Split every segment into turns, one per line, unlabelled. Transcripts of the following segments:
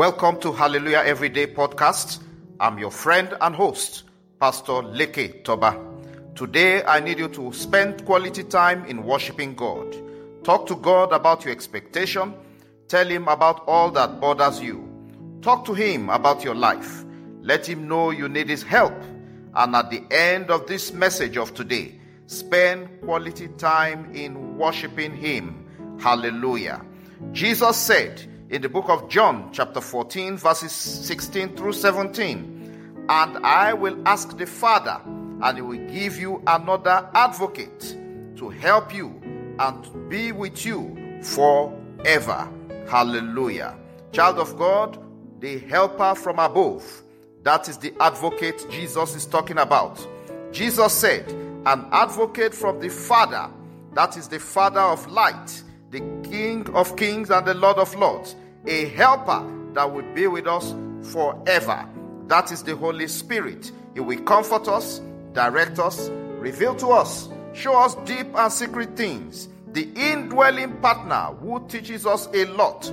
Welcome to Hallelujah Everyday Podcast. I'm your friend and host, Pastor Leke Toba. Today, I need you to spend quality time in worshiping God. Talk to God about your expectation. Tell Him about all that bothers you. Talk to Him about your life. Let Him know you need His help. And at the end of this message of today, spend quality time in worshiping Him. Hallelujah. Jesus said, in the book of John, chapter 14, verses 16 through 17. And I will ask the Father, and he will give you another advocate to help you and be with you forever. Hallelujah. Child of God, the helper from above. That is the advocate Jesus is talking about. Jesus said, An advocate from the Father, that is the Father of light the King of kings and the Lord of lords, a helper that will be with us forever. That is the Holy Spirit. He will comfort us, direct us, reveal to us, show us deep and secret things. The indwelling partner who teaches us a lot.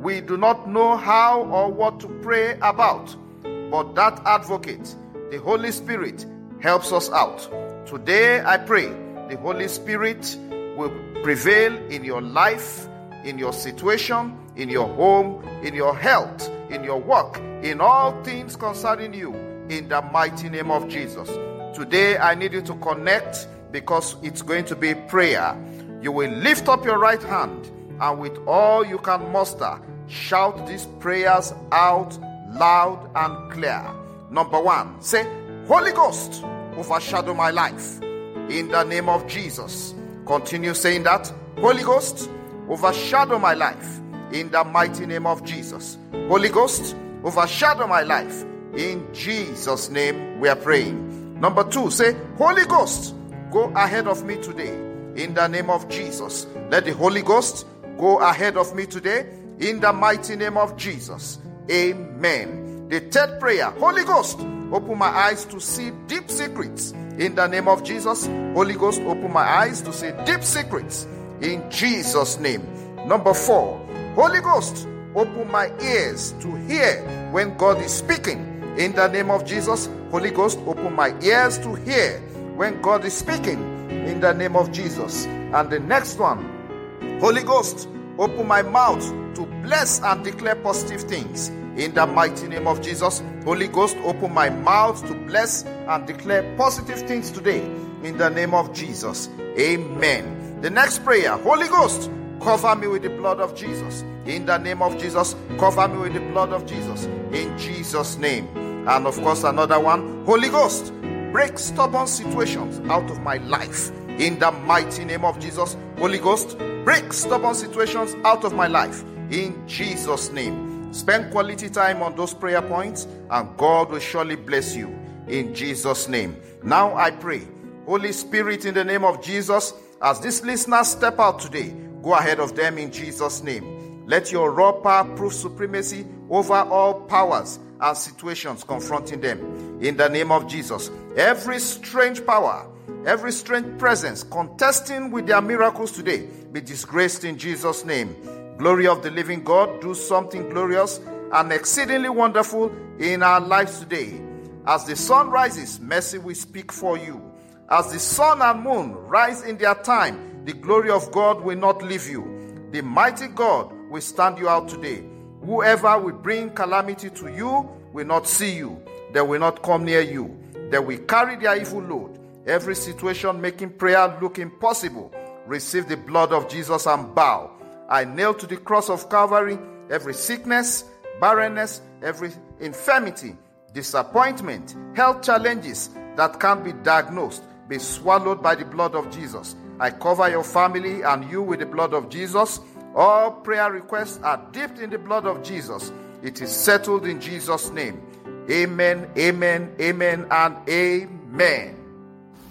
We do not know how or what to pray about, but that advocate, the Holy Spirit, helps us out. Today I pray the Holy Spirit will prevail in your life, in your situation, in your home, in your health, in your work, in all things concerning you, in the mighty name of Jesus. Today, I need you to connect because it's going to be prayer. You will lift up your right hand and with all you can muster, shout these prayers out loud and clear. Number one, say, Holy Ghost, overshadow my life in the name of Jesus. Continue saying that. Holy Ghost, overshadow my life in the mighty name of Jesus. Holy Ghost, overshadow my life. In Jesus' name, we are praying. Number two, say, Holy Ghost, go ahead of me today. In the name of Jesus. Let the Holy Ghost go ahead of me today. In the mighty name of Jesus. Amen. The third prayer, Holy Ghost, open my eyes to see deep secrets in the name of Jesus, Holy Ghost, open my eyes to see deep secrets. In Jesus' name. Number four, Holy Ghost, open my ears to hear when God is speaking. In the name of Jesus, Holy Ghost, open my ears to hear when God is speaking. In the name of Jesus. And the next one, Holy Ghost, open my mouth to bless and declare positive things. In the mighty name of Jesus, Holy Ghost, open my mouth to bless and declare positive things today. In the name of Jesus. Amen. The next prayer, Holy Ghost, cover me with the blood of Jesus. In the name of Jesus, cover me with the blood of Jesus. In Jesus' name. And of course, another one, Holy Ghost, break stubborn situations out of my life. In the mighty name of Jesus, Holy Ghost, break stubborn situations out of my life. In Jesus' name. Spend quality time on those prayer points, and God will surely bless you in Jesus' name. Now I pray, Holy Spirit, in the name of Jesus, as these listeners step out today, go ahead of them in Jesus' name. Let your raw power prove supremacy over all powers and situations confronting them. In the name of Jesus, every strange power, every strange presence contesting with their miracles today be disgraced in Jesus' name. Glory of the living God, do something glorious and exceedingly wonderful in our lives today. As the sun rises, mercy will speak for you. As the sun and moon rise in their time, the glory of God will not leave you. The mighty God will stand you out today. Whoever will bring calamity to you will not see you. They will not come near you. They will carry their evil load. Every situation making prayer look impossible, receive the blood of Jesus and bow. I nailed to the cross of Calvary every sickness, barrenness, every infirmity, disappointment, health challenges that can't be diagnosed, be swallowed by the blood of Jesus. I cover your family and you with the blood of Jesus. All prayer requests are dipped in the blood of Jesus. It is settled in Jesus' name. Amen, amen, amen, and amen.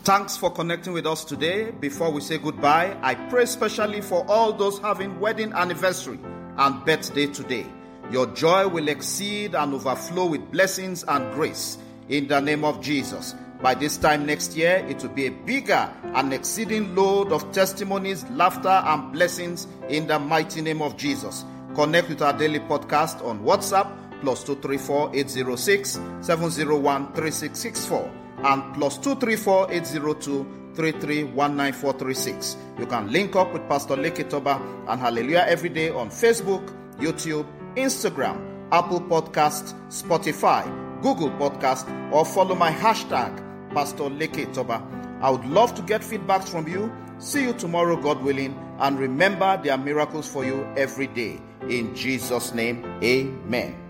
Thanks for connecting with us today. Before we say goodbye, I pray specially for all those having wedding anniversary and birthday today. Your joy will exceed and overflow with blessings and grace in the name of Jesus. By this time next year, it will be a bigger and exceeding load of testimonies, laughter, and blessings in the mighty name of Jesus. Connect with our daily podcast on WhatsApp plus 234 806 701 3664 and plus 234 802 3319436. You can link up with Pastor Leke Toba and Hallelujah every day on Facebook, YouTube, Instagram, Apple Podcast, Spotify, Google Podcast, or follow my hashtag Pastor Leke Toba. I would love to get feedbacks from you. See you tomorrow, God willing, and remember there are miracles for you every day. In Jesus' name, amen.